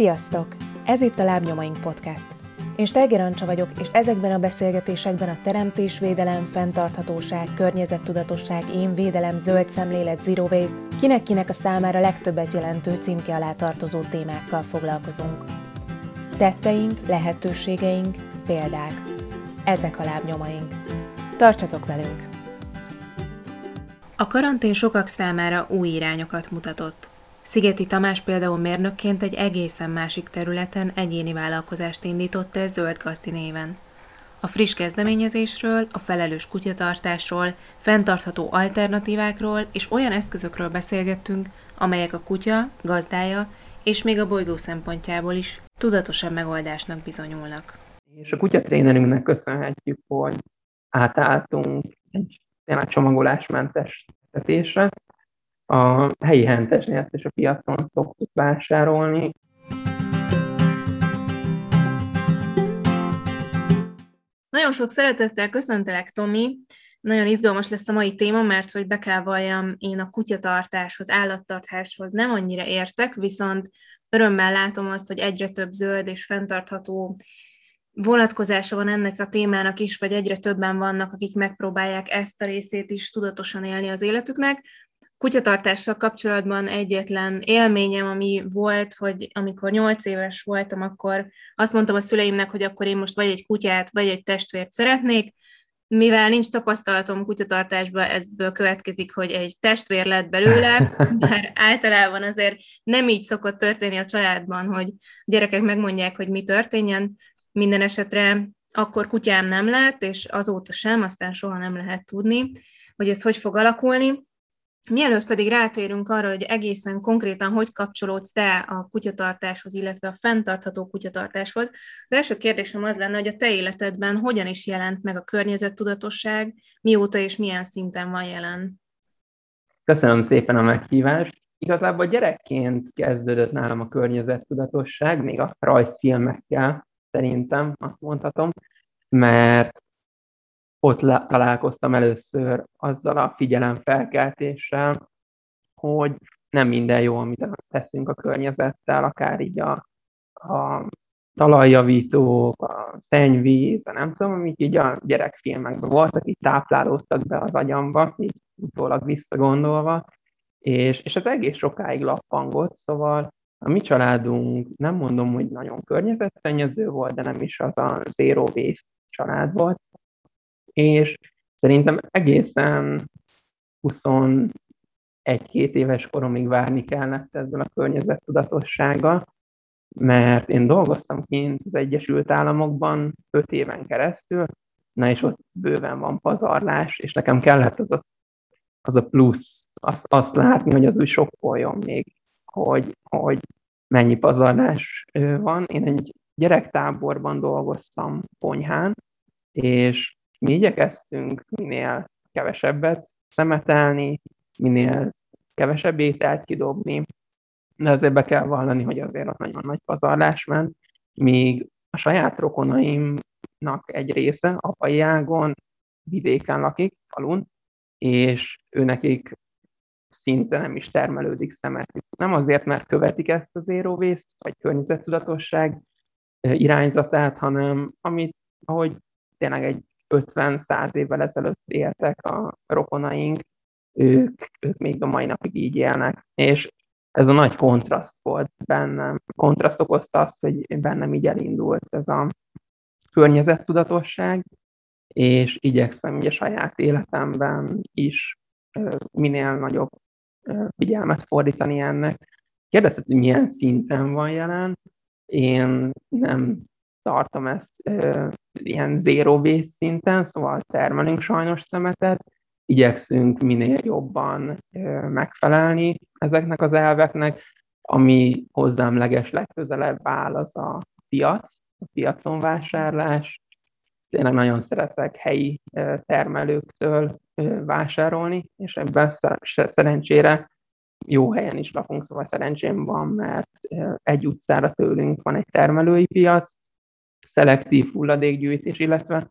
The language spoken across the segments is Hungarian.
Sziasztok! Ez itt a Lábnyomaink Podcast. Én Steiger Ancsa vagyok, és ezekben a beszélgetésekben a teremtésvédelem, fenntarthatóság, környezettudatosság, én védelem, zöld szemlélet, zero waste, kinek-kinek a számára legtöbbet jelentő címke alá tartozó témákkal foglalkozunk. Tetteink, lehetőségeink, példák. Ezek a lábnyomaink. Tartsatok velünk! A karantén sokak számára új irányokat mutatott. Szigeti Tamás például mérnökként egy egészen másik területen egyéni vállalkozást indított ez Zöld Gazdi néven. A friss kezdeményezésről, a felelős kutyatartásról, fenntartható alternatívákról és olyan eszközökről beszélgettünk, amelyek a kutya, gazdája és még a bolygó szempontjából is tudatosabb megoldásnak bizonyulnak. És a kutyatrénerünknek köszönhetjük, hogy átálltunk egy tényleg csomagolásmentes tetésre, a helyi hentesnél és a piacon szoktuk vásárolni. Nagyon sok szeretettel köszöntelek, Tomi. Nagyon izgalmas lesz a mai téma, mert hogy be kell valljam, én a kutyatartáshoz, állattartáshoz nem annyira értek, viszont örömmel látom azt, hogy egyre több zöld és fenntartható vonatkozása van ennek a témának is, vagy egyre többen vannak, akik megpróbálják ezt a részét is tudatosan élni az életüknek kutyatartással kapcsolatban egyetlen élményem, ami volt, hogy amikor nyolc éves voltam, akkor azt mondtam a szüleimnek, hogy akkor én most vagy egy kutyát, vagy egy testvért szeretnék, mivel nincs tapasztalatom kutyatartásban, ebből következik, hogy egy testvér lett belőle, mert általában azért nem így szokott történni a családban, hogy gyerekek megmondják, hogy mi történjen. Minden esetre akkor kutyám nem lett, és azóta sem, aztán soha nem lehet tudni, hogy ez hogy fog alakulni. Mielőtt pedig rátérünk arra, hogy egészen konkrétan hogy kapcsolódsz te a kutyatartáshoz, illetve a fenntartható kutyatartáshoz, az első kérdésem az lenne, hogy a te életedben hogyan is jelent meg a környezettudatosság, mióta és milyen szinten van jelen? Köszönöm szépen a meghívást. Igazából gyerekként kezdődött nálam a környezettudatosság, még a rajzfilmekkel szerintem, azt mondhatom, mert ott le, találkoztam először azzal a figyelemfelkeltéssel, hogy nem minden jó, amit teszünk a környezettel, akár így a, a talajjavítók, a szennyvíz, a nem tudom, amik így a gyerekfilmekben voltak, így táplálódtak be az agyamba, így utólag visszagondolva, és, és ez egész sokáig lappangott, szóval a mi családunk nem mondom, hogy nagyon környezetszennyező volt, de nem is az a zero waste család volt, és szerintem egészen 21-2 éves koromig várni kellett ezzel a környezettudatossággal, mert én dolgoztam kint az Egyesült Államokban 5 éven keresztül, na és ott bőven van pazarlás, és nekem kellett az a, az a plusz, azt, azt látni, hogy az úgy sokkoljon még, hogy, hogy mennyi pazarlás van. Én egy gyerektáborban dolgoztam konyhán, és mi igyekeztünk minél kevesebbet szemetelni, minél kevesebb ételt kidobni, de azért be kell vallani, hogy azért ott nagyon nagy pazarlás ment, míg a saját rokonaimnak egy része apai ágon vidéken lakik, falun, és ő nekik szinte nem is termelődik szemet. Nem azért, mert követik ezt az waste, vagy környezettudatosság irányzatát, hanem amit, ahogy tényleg egy 50-100 évvel ezelőtt éltek a rokonaink, ők, ők még a mai napig így élnek. És ez a nagy kontraszt volt bennem. Kontraszt okozta azt, hogy bennem így elindult ez a környezettudatosság, és igyekszem ugye saját életemben is minél nagyobb figyelmet fordítani ennek. Kérdezted, hogy milyen szinten van jelen. Én nem tartom ezt ö, ilyen zero waste szinten, szóval termelünk sajnos szemetet, igyekszünk minél jobban ö, megfelelni ezeknek az elveknek, ami hozzám leges legközelebb áll az a piac, a piacon vásárlás. Tényleg nagyon szeretek helyi termelőktől vásárolni, és ebben szerencsére jó helyen is lakunk, szóval szerencsém van, mert egy utcára tőlünk van egy termelői piac, szelektív hulladékgyűjtés, illetve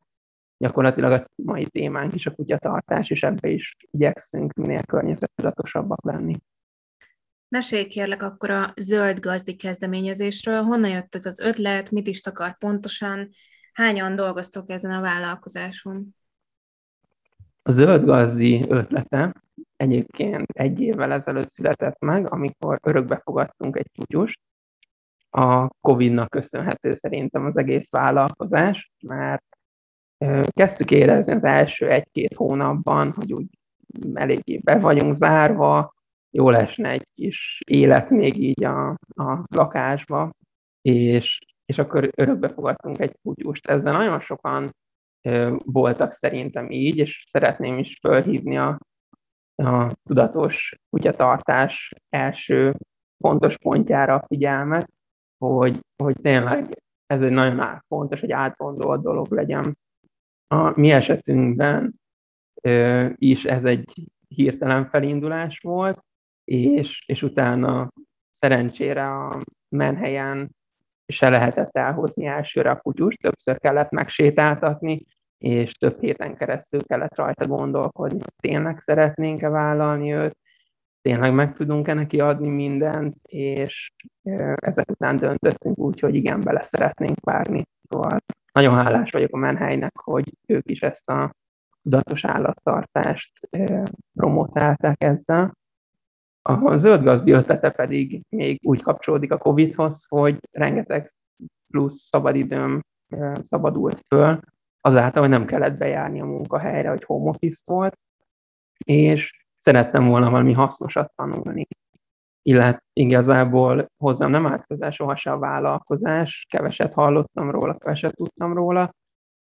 gyakorlatilag a mai témánk is a kutyatartás, és ebbe is igyekszünk minél környezettudatosabbak lenni. Mesélj kérlek akkor a zöld gazdi kezdeményezésről. Honnan jött ez az ötlet, mit is takar pontosan, hányan dolgoztok ezen a vállalkozáson? A zöld gazdi ötlete egyébként egy évvel ezelőtt született meg, amikor örökbe fogadtunk egy kutyust. A Covid-nak köszönhető szerintem az egész vállalkozás, mert kezdtük érezni az első egy-két hónapban, hogy úgy eléggé be vagyunk zárva, jó lesne egy kis élet még így a, a lakásba, és, és akkor örökbe fogadtunk egy kutyust. Ezzel nagyon sokan voltak szerintem így, és szeretném is fölhívni a, a tudatos kutyatartás első fontos pontjára a figyelmet, hogy, hogy tényleg ez egy nagyon fontos, hogy átgondolt dolog legyen. A mi esetünkben ö, is ez egy hirtelen felindulás volt, és, és utána szerencsére a menhelyen se lehetett elhozni elsőre a kutyus, többször kellett megsétáltatni, és több héten keresztül kellett rajta gondolkodni, hogy tényleg szeretnénk-e vállalni őt, tényleg meg tudunk-e neki adni mindent, és ezek után döntöttünk úgy, hogy igen, bele szeretnénk vágni. Szóval nagyon hálás vagyok a Menhelynek, hogy ők is ezt a tudatos állattartást promotálták ezzel. A zöld gazdi ötlete pedig még úgy kapcsolódik a Covid-hoz, hogy rengeteg plusz szabadidőm szabadult föl, azáltal, hogy nem kellett bejárni a munkahelyre, hogy home office volt, és szerettem volna valami hasznosat tanulni. Illetve igazából hozzám nem állt közel sohasem a vállalkozás, keveset hallottam róla, keveset tudtam róla,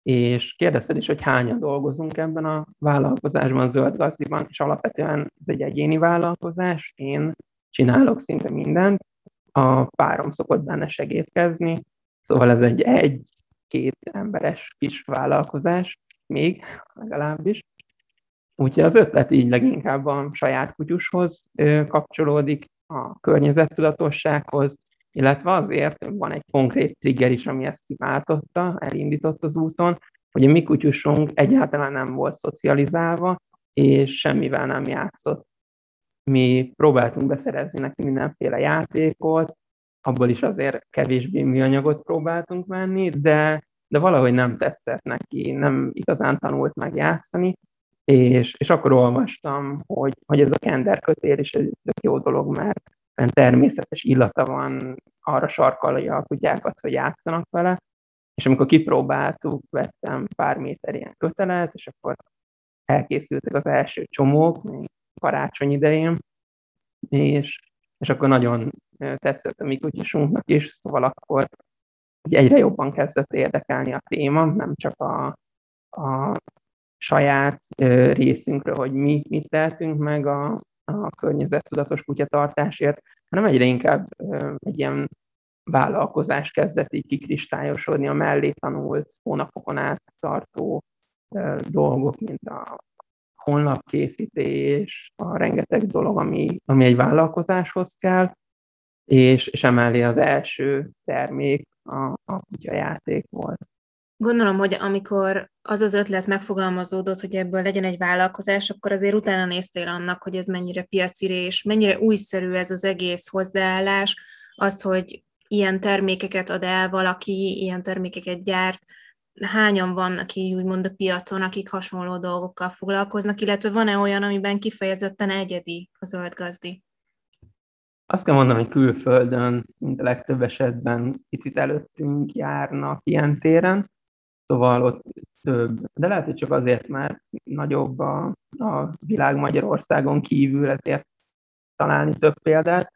és kérdezted is, hogy hányan dolgozunk ebben a vállalkozásban, zöld gazdiban, és alapvetően ez egy egyéni vállalkozás, én csinálok szinte mindent, a párom szokott benne segítkezni, szóval ez egy egy-két emberes kis vállalkozás, még legalábbis. Úgyhogy az ötlet így leginkább a saját kutyushoz kapcsolódik, a környezettudatossághoz, illetve azért van egy konkrét trigger is, ami ezt kiváltotta, elindított az úton, hogy a mi kutyusunk egyáltalán nem volt szocializálva, és semmivel nem játszott. Mi próbáltunk beszerezni neki mindenféle játékot, abból is azért kevésbé műanyagot próbáltunk venni, de, de valahogy nem tetszett neki, nem igazán tanult meg játszani, és, és akkor olvastam, hogy, hogy ez a kender kötél is egy tök jó dolog, mert természetes illata van, arra sarkalja a kutyákat, hogy játszanak vele, és amikor kipróbáltuk, vettem pár méter ilyen kötelet, és akkor elkészültek az első csomók, még karácsony idején, és, és akkor nagyon tetszett a mi kutyusunknak is, szóval akkor egyre jobban kezdett érdekelni a téma, nem csak a, a saját részünkről, hogy mi mit tehetünk meg a, a környezettudatos kutyatartásért, hanem egyre inkább egy ilyen vállalkozás kezdett így kikristályosodni a mellé tanult hónapokon át tartó dolgok, mint a honlapkészítés, a rengeteg dolog, ami, ami egy vállalkozáshoz kell, és, és emellé az első termék a, a kutyajáték volt. Gondolom, hogy amikor az az ötlet megfogalmazódott, hogy ebből legyen egy vállalkozás, akkor azért utána néztél annak, hogy ez mennyire piacirés, mennyire újszerű ez az egész hozzáállás, az, hogy ilyen termékeket ad el valaki, ilyen termékeket gyárt, hányan vannak így úgymond a piacon, akik hasonló dolgokkal foglalkoznak, illetve van-e olyan, amiben kifejezetten egyedi a zöld gazdi? Azt kell mondanom, hogy külföldön, mint a legtöbb esetben picit előttünk járnak ilyen téren, Szóval ott több, de lehet, hogy csak azért, mert nagyobb a, a világ Magyarországon kívül, ezért találni több példát.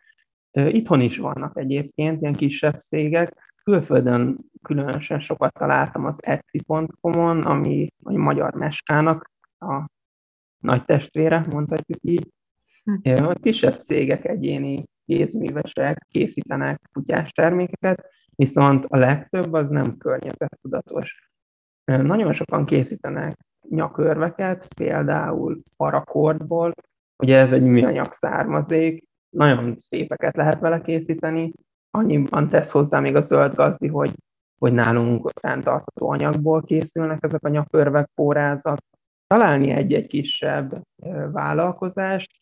Itthon is vannak egyébként ilyen kisebb cégek. Külföldön különösen sokat találtam az etsy.com-on, ami a magyar meskának a nagy testvére, mondhatjuk így. Hm. A kisebb cégek, egyéni kézművesek készítenek kutyás termékeket, viszont a legtöbb az nem környezettudatos. Nagyon sokan készítenek nyakörveket, például parakordból, ugye ez egy műanyag származék, nagyon szépeket lehet vele készíteni, annyiban tesz hozzá még a zöld gazdi, hogy, hogy nálunk fenntartható anyagból készülnek ezek a nyakörvek, pórázak. Találni egy-egy kisebb vállalkozást,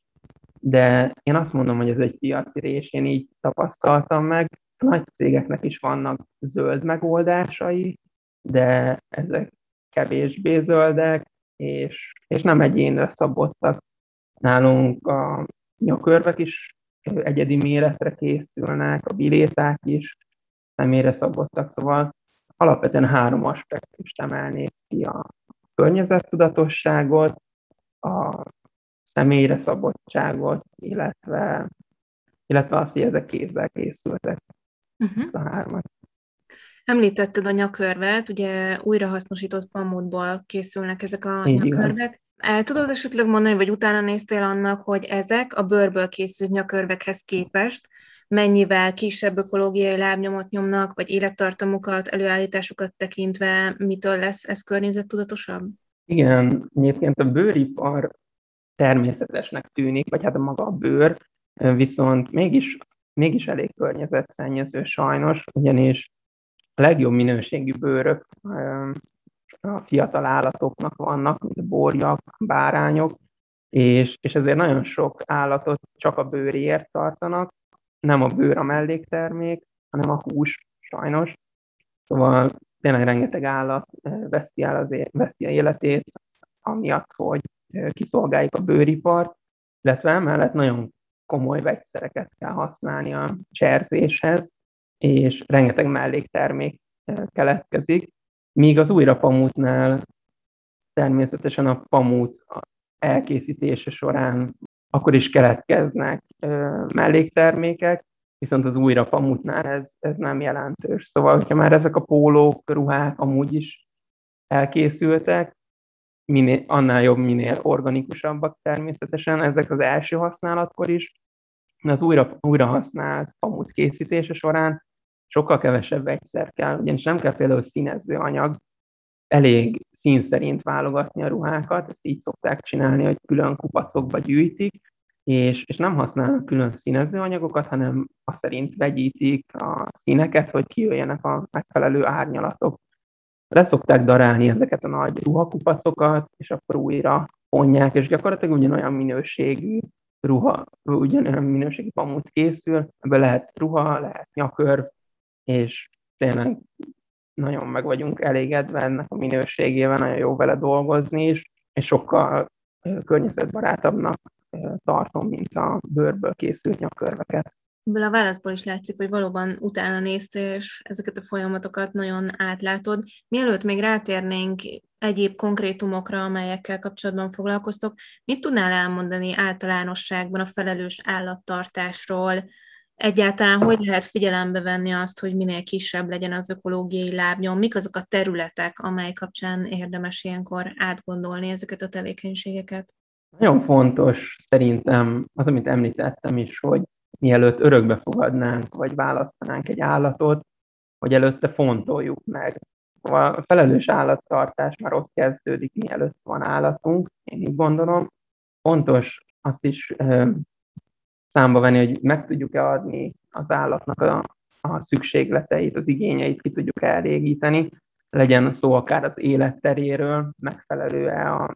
de én azt mondom, hogy ez egy piaci rés, én így tapasztaltam meg. Nagy cégeknek is vannak zöld megoldásai, de ezek kevésbé zöldek, és, és nem egyénre szabottak. Nálunk a nyakörvek is egyedi méretre készülnek, a biléták is személyre szabottak, szóval alapvetően három aspektust emelnék ki a környezettudatosságot, a személyre szabottságot, illetve, illetve azt, hogy ezek kézzel készültek. Uh-huh. Ezt a hármat. Említetted a nyakörvet, ugye újrahasznosított pamutból készülnek ezek a Így nyakörvek. El tudod esetleg mondani, vagy utána néztél annak, hogy ezek a bőrből készült nyakörvekhez képest mennyivel kisebb ökológiai lábnyomot nyomnak, vagy élettartamukat, előállításukat tekintve mitől lesz ez környezettudatosabb? Igen, egyébként a bőripar természetesnek tűnik, vagy hát a maga a bőr, viszont mégis, mégis elég környezetszennyező sajnos, ugyanis a legjobb minőségű bőrök a fiatal állatoknak vannak, mint a borjak, bárányok, és, és ezért nagyon sok állatot csak a bőriért tartanak, nem a bőr a melléktermék, hanem a hús, sajnos. Szóval tényleg rengeteg állat veszti el az veszti a életét, amiatt, hogy kiszolgáljuk a bőripart, illetve emellett nagyon komoly vegyszereket kell használni a cserzéshez, és rengeteg melléktermék keletkezik, míg az újrapamutnál természetesen a pamut elkészítése során akkor is keletkeznek melléktermékek, viszont az újrapamutnál ez, ez nem jelentős. Szóval, hogyha már ezek a pólók, ruhák amúgy is elkészültek, minél, annál jobb, minél organikusabbak természetesen, ezek az első használatkor is, az újra, újra használt pamut készítése során sokkal kevesebb egyszer kell, ugyanis nem kell például színező anyag, elég szín szerint válogatni a ruhákat, ezt így szokták csinálni, hogy külön kupacokba gyűjtik, és, és nem használnak külön színező anyagokat, hanem azt szerint vegyítik a színeket, hogy kijöjjenek a megfelelő árnyalatok. Le szokták darálni ezeket a nagy ruhakupacokat, és akkor újra vonják, és gyakorlatilag ugyanolyan minőségű ruha, ugyanolyan minőségű pamut készül, ebbe lehet ruha, lehet nyakörv, és tényleg nagyon meg vagyunk elégedve ennek a minőségével, nagyon jó vele dolgozni is, és sokkal környezetbarátabbnak tartom, mint a bőrből készült nyakörveket. Ebből a válaszból is látszik, hogy valóban utána néztél, és ezeket a folyamatokat nagyon átlátod. Mielőtt még rátérnénk egyéb konkrétumokra, amelyekkel kapcsolatban foglalkoztok, mit tudnál elmondani általánosságban a felelős állattartásról, Egyáltalán hogy lehet figyelembe venni azt, hogy minél kisebb legyen az ökológiai lábnyom? Mik azok a területek, amely kapcsán érdemes ilyenkor átgondolni ezeket a tevékenységeket? Nagyon fontos szerintem az, amit említettem is, hogy mielőtt örökbe fogadnánk, vagy választanánk egy állatot, hogy előtte fontoljuk meg. A felelős állattartás már ott kezdődik, mielőtt van állatunk, én így gondolom. Fontos azt is számba venni, hogy meg tudjuk-e adni az állatnak a, a szükségleteit, az igényeit, ki tudjuk elégíteni, legyen szó akár az életteréről, megfelelő-e a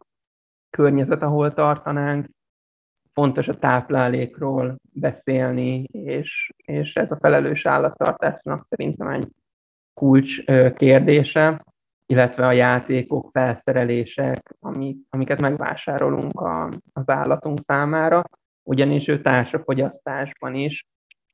környezet, ahol tartanánk, fontos a táplálékról beszélni, és, és ez a felelős állattartásnak szerintem egy kulcs kérdése, illetve a játékok, felszerelések, amik, amiket megvásárolunk a, az állatunk számára, ugyanis ő társafogyasztásban is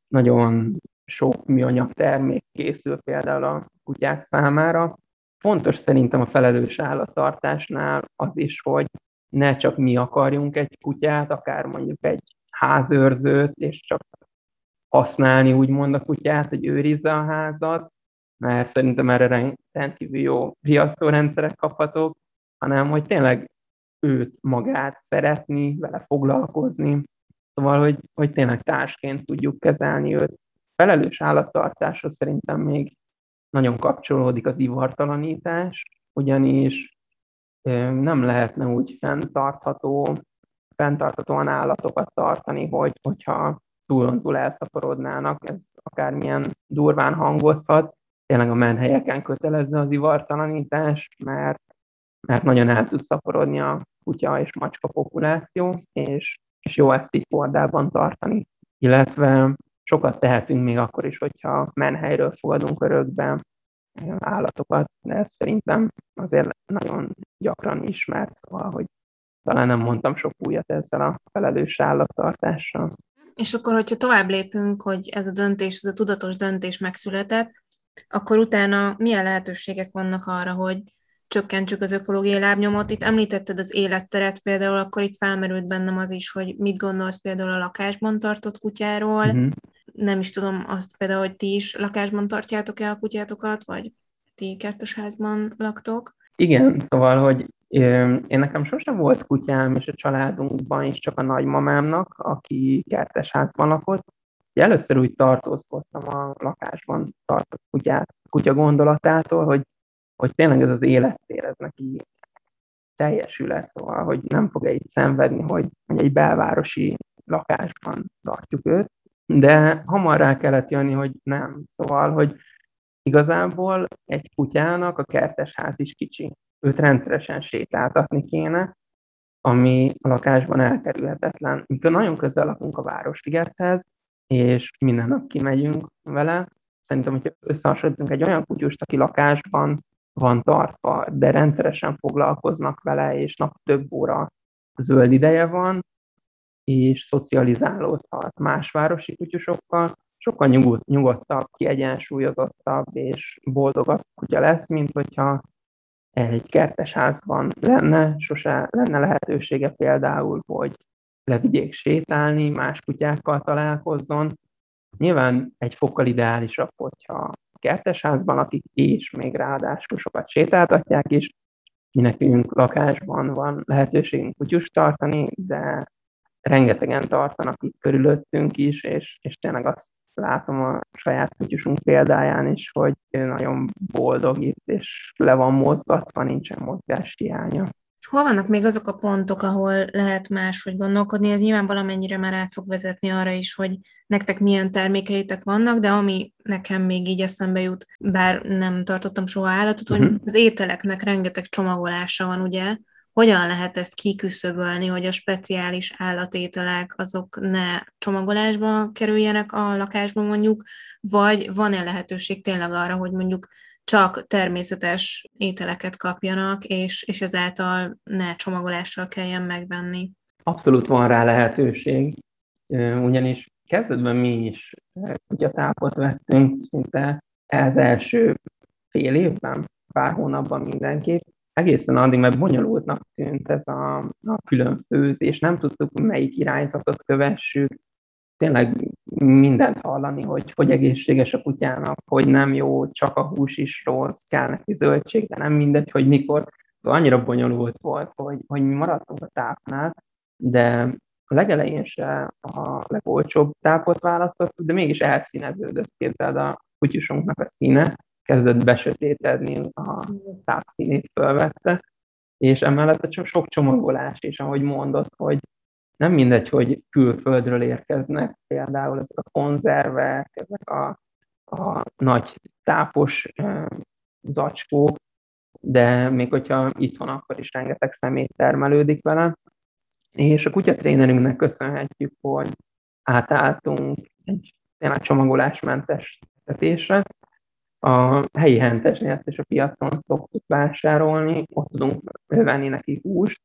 nagyon sok műanyag termék készül például a kutyák számára. Fontos szerintem a felelős állattartásnál az is, hogy ne csak mi akarjunk egy kutyát, akár mondjuk egy házőrzőt, és csak használni úgymond a kutyát, hogy őrizze a házat, mert szerintem erre rendkívül jó riasztórendszerek kaphatók, hanem hogy tényleg őt magát szeretni, vele foglalkozni, Szóval, hogy, hogy tényleg társként tudjuk kezelni őt. Felelős állattartáshoz szerintem még nagyon kapcsolódik az ivartalanítás, ugyanis nem lehetne úgy fenntartható, fenntarthatóan állatokat tartani, hogy, hogyha túlon túl elszaporodnának, ez akármilyen durván hangozhat. Tényleg a menhelyeken kötelező az ivartalanítás, mert, mert nagyon el tud szaporodni a kutya és macska populáció, és és jó ezt így fordában tartani. Illetve sokat tehetünk még akkor is, hogyha menhelyről fogadunk örökbe állatokat, de ez szerintem azért nagyon gyakran ismert, szóval, hogy talán nem mondtam sok újat ezzel a felelős állattartással. És akkor, hogyha tovább lépünk, hogy ez a döntés, ez a tudatos döntés megszületett, akkor utána milyen lehetőségek vannak arra, hogy csökkentsük az ökológiai lábnyomot. Itt említetted az életteret például, akkor itt felmerült bennem az is, hogy mit gondolsz például a lakásban tartott kutyáról. Uh-huh. Nem is tudom azt például, hogy ti is lakásban tartjátok-e a kutyátokat, vagy ti kertesházban laktok. Igen, szóval, hogy én nekem sosem volt kutyám, és a családunkban is csak a nagymamámnak, aki kertesházban lakott. Először úgy tartózkodtam a lakásban tartott kutyát, kutya gondolatától, hogy, hogy tényleg ez az élettér, ez neki teljesül szóval, hogy nem fog egy szenvedni, hogy, hogy egy belvárosi lakásban tartjuk őt, de hamar rá kellett jönni, hogy nem. Szóval, hogy igazából egy kutyának a kertesház is kicsi őt rendszeresen sétáltatni kéne, ami a lakásban elkerülhetetlen. Mikor nagyon közel lakunk a Városligethez, és minden nap kimegyünk vele, szerintem, hogyha összehasonlítunk egy olyan kutyust, aki lakásban van tartva, de rendszeresen foglalkoznak vele, és nap több óra zöld ideje van, és szocializálódhat más városi kutyusokkal, sokkal nyugodt, nyugodtabb, kiegyensúlyozottabb és boldogabb kutya lesz, mint hogyha egy kertes házban lenne, sose lenne lehetősége például, hogy levigyék sétálni, más kutyákkal találkozzon. Nyilván egy fokkal ideálisabb, hogyha kertesházban, akik és még ráadásul sokat sétáltatják is, mi nekünk lakásban van lehetőségünk kutyust tartani, de rengetegen tartanak itt körülöttünk is, és, és tényleg azt látom a saját kutyusunk példáján is, hogy nagyon boldog itt, és le van mozgatva, nincsen mozgás hiánya. És hol vannak még azok a pontok, ahol lehet máshogy gondolkodni? Ez nyilván valamennyire már át fog vezetni arra is, hogy nektek milyen termékeitek vannak, de ami nekem még így eszembe jut, bár nem tartottam soha állatot, uh-huh. hogy mhm. az ételeknek rengeteg csomagolása van, ugye, hogyan lehet ezt kiküszöbölni, hogy a speciális állatételek azok ne csomagolásba kerüljenek a lakásba mondjuk, vagy van-e lehetőség tényleg arra, hogy mondjuk csak természetes ételeket kapjanak, és, és ezáltal ne csomagolással kelljen megvenni. Abszolút van rá lehetőség, ugyanis kezdetben mi is kutyatápot vettünk szinte az első fél évben, pár hónapban mindenképp, egészen addig, mert bonyolultnak tűnt ez a, a külön főzés, nem tudtuk, melyik irányzatot kövessük, tényleg mindent hallani, hogy hogy egészséges a kutyának, hogy nem jó, csak a hús is rossz, kell neki zöldség, de nem mindegy, hogy mikor. Szóval annyira bonyolult volt, hogy, hogy mi maradtunk a tápnál, de a legelején se a legolcsóbb tápot választottuk, de mégis elszíneződött, képzeld a kutyusunknak a színe, kezdett besötétedni, a tápszínét fölvette, és emellett csak sok csomagolás is, ahogy mondott, hogy nem mindegy, hogy külföldről érkeznek például ezek a konzervek, ezek a, a nagy tápos zacskók, de még hogyha itt van, akkor is rengeteg szemét termelődik vele. És a kutyatrénerünknek köszönhetjük, hogy átálltunk egy tényleg csomagolásmentes tetésre, a helyi hentesnél és a piacon szoktuk vásárolni, ott tudunk venni neki húst.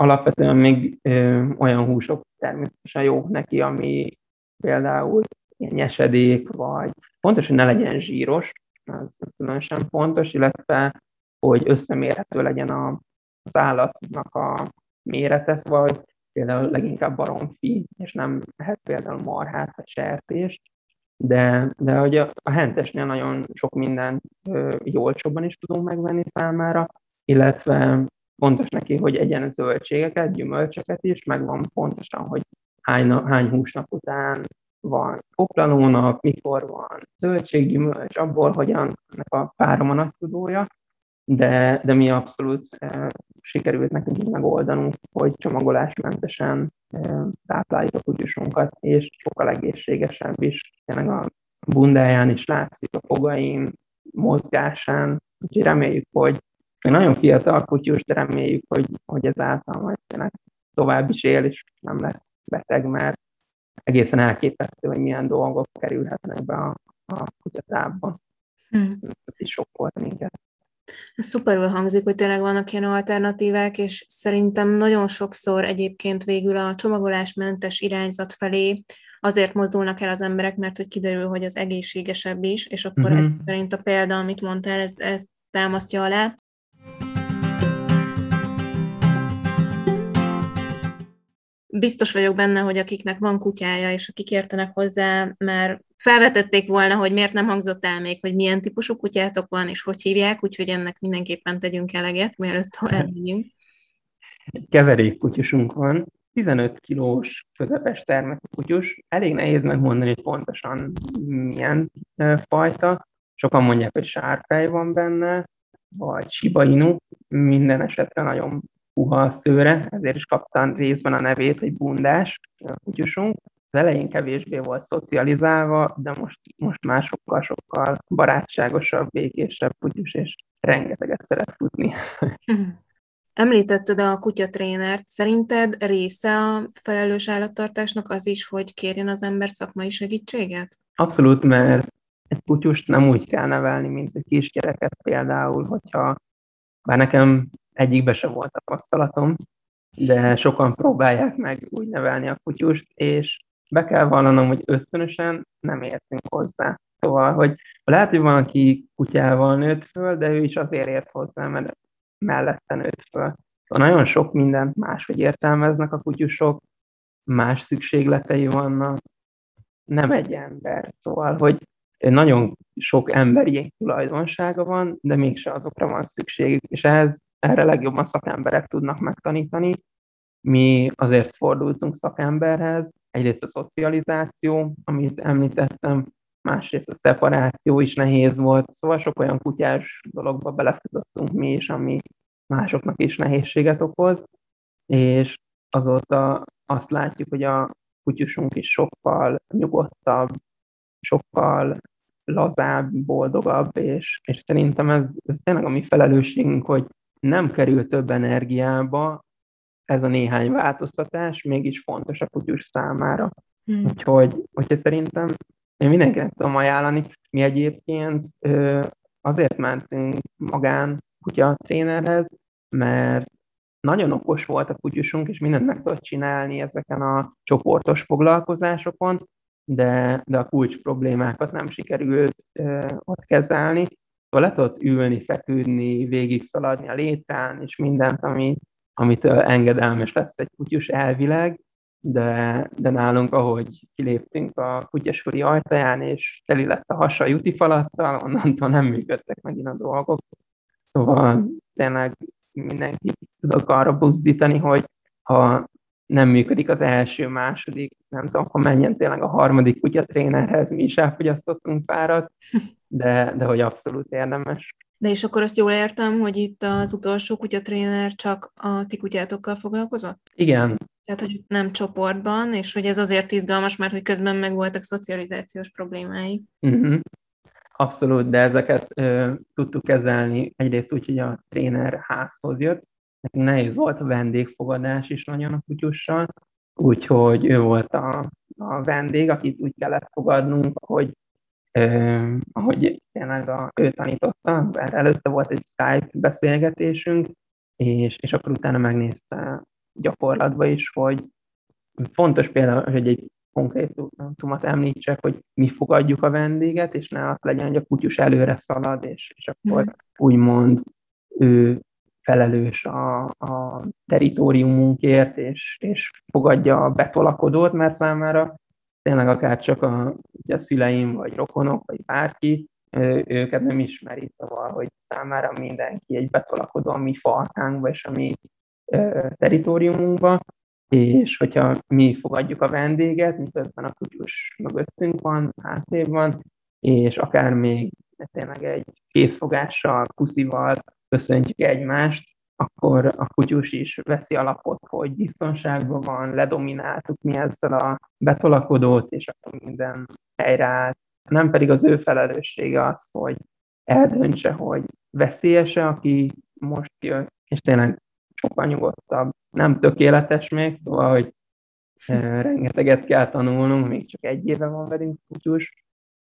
Alapvetően még ö, olyan húsok természetesen jók neki, ami például ilyen nyesedék, vagy fontos, hogy ne legyen zsíros, ez, ez különösen fontos, illetve hogy összemérhető legyen a, az állatnak a mérete, vagy például leginkább baromfi, és nem lehet például marhát vagy sertést, de, de hogy a, a hentesnél nagyon sok mindent jó olcsóbban is tudunk megvenni számára, illetve fontos neki, hogy egyen zöldségeket, gyümölcsöket is, megvan pontosan, hogy hány, hány húsnap után van koplalónak, mikor van zöldséggyümölcs, abból hogyan ennek a párom a nagy tudója, de, de mi abszolút e, sikerült nekünk így megoldanunk, hogy csomagolásmentesen e, tápláljuk a kutyusunkat, és sokkal egészségesebb is. Tényleg a bundáján is látszik, a fogaim, mozgásán, úgyhogy reméljük, hogy még nagyon fiatal kutyus, de reméljük, hogy, hogy ezáltal majd tényleg tovább is él, és nem lesz beteg, mert egészen elképesztő, hogy milyen dolgok kerülhetnek be a, a kutyatábba. Hmm. Ez is sok volt minket. Ez szuperül hangzik, hogy tényleg vannak ilyen alternatívák, és szerintem nagyon sokszor egyébként végül a csomagolásmentes irányzat felé azért mozdulnak el az emberek, mert hogy kiderül, hogy az egészségesebb is, és akkor uh-huh. ez mhm. szerint a példa, amit mondtál, ez, ez támasztja alá. Biztos vagyok benne, hogy akiknek van kutyája, és akik értenek hozzá, már felvetették volna, hogy miért nem hangzott el még, hogy milyen típusú kutyátok van, és hogy hívják, úgyhogy ennek mindenképpen tegyünk eleget, mielőtt elmegyünk. Egy keverék kutyusunk van, 15 kilós közepes termetű kutyus. Elég nehéz megmondani, hogy pontosan milyen fajta. Sokan mondják, hogy sárfej van benne, vagy Shiba Inu. Minden esetre nagyon puha szőre, ezért is kaptam részben a nevét, hogy bundás a kutyusunk. Az elején kevésbé volt szocializálva, de most, most már sokkal-sokkal barátságosabb, békésebb kutyus, és rengeteget szeret futni. Említetted a kutyatrénert. Szerinted része a felelős állattartásnak az is, hogy kérjen az ember szakmai segítséget? Abszolút, mert egy kutyust nem úgy kell nevelni, mint egy kisgyereket például, hogyha bár nekem egyikbe sem volt tapasztalatom, de sokan próbálják meg úgy nevelni a kutyust, és be kell vallanom, hogy ösztönösen nem értünk hozzá. Szóval, hogy lehet, hogy van, aki kutyával nőtt föl, de ő is azért ért hozzá, mert mellette nőtt föl. Szóval nagyon sok mindent máshogy értelmeznek a kutyusok, más szükségletei vannak, nem egy ember. Szóval, hogy nagyon sok emberi tulajdonsága van, de mégse azokra van szükségük, és ehhez erre legjobban szakemberek tudnak megtanítani. Mi azért fordultunk szakemberhez, egyrészt a szocializáció, amit említettem, másrészt a szeparáció is nehéz volt, szóval sok olyan kutyás dologba belefutottunk mi is, ami másoknak is nehézséget okoz, és azóta azt látjuk, hogy a kutyusunk is sokkal nyugodtabb, sokkal lazább, boldogabb, és, és szerintem ez, ez tényleg a mi felelősségünk, hogy nem kerül több energiába ez a néhány változtatás, mégis fontos a kutyus számára. Hmm. Úgyhogy, úgyhogy szerintem én mindenkinek tudom ajánlani. Mi egyébként ö, azért mentünk magán kutya trénerhez, mert nagyon okos volt a kutyusunk, és mindent meg tudott csinálni ezeken a csoportos foglalkozásokon, de, de a kulcs problémákat nem sikerült ott kezelni. Szóval le tudott ülni, feküdni, végig szaladni a létán, és mindent, ami, amit engedelmes lesz egy kutyus elvileg, de, de nálunk, ahogy kiléptünk a kutyasori ajtaján, és teli lett a hasa jutifalattal, onnantól nem működtek megint a dolgok. Szóval tényleg mindenki tudok arra buzdítani, hogy ha nem működik az első, második, nem tudom, akkor menjen tényleg a harmadik kutyatrénerhez, mi is elfogyasztottunk párat, de, de hogy abszolút érdemes. De és akkor azt jól értem, hogy itt az utolsó kutyatréner csak a ti kutyátokkal foglalkozott? Igen. Tehát, hogy nem csoportban, és hogy ez azért izgalmas, mert hogy közben meg voltak szocializációs problémái. Uh-huh. Abszolút, de ezeket ö, tudtuk kezelni egyrészt úgy, hogy a tréner házhoz jött, nekünk nehéz volt a vendégfogadás is nagyon a kutyussal, úgyhogy ő volt a, a vendég, akit úgy kellett fogadnunk, hogy eh, ahogy tényleg a, ő tanította, mert előtte volt egy Skype beszélgetésünk, és, és akkor utána megnézte gyakorlatba is, hogy fontos például, hogy egy konkrétumot említsek, hogy mi fogadjuk a vendéget, és ne az legyen, hogy a kutyus előre szalad, és, és akkor mm. úgymond ő felelős a, a teritoriumunkért, és, és fogadja a betolakodót, mert számára tényleg akár csak a, a szüleim, vagy rokonok, vagy bárki, őket nem ismeri, szóval, hogy számára mindenki egy betolakodó a mi falkánkba és a mi teritoriumunkba, és hogyha mi fogadjuk a vendéget, miközben a kutyus mögöttünk van, hátrébb van, és akár még tényleg egy készfogással, puszival köszöntjük egymást, akkor a kutyus is veszi alapot, hogy biztonságban van, ledomináltuk mi ezzel a betolakodót, és akkor minden helyreállt. Nem pedig az ő felelőssége az, hogy eldöntse, hogy veszélyese, aki most jön, és tényleg sokkal nyugodtabb. Nem tökéletes még, szóval, hogy rengeteget kell tanulnunk, még csak egy éve van velünk kutyus,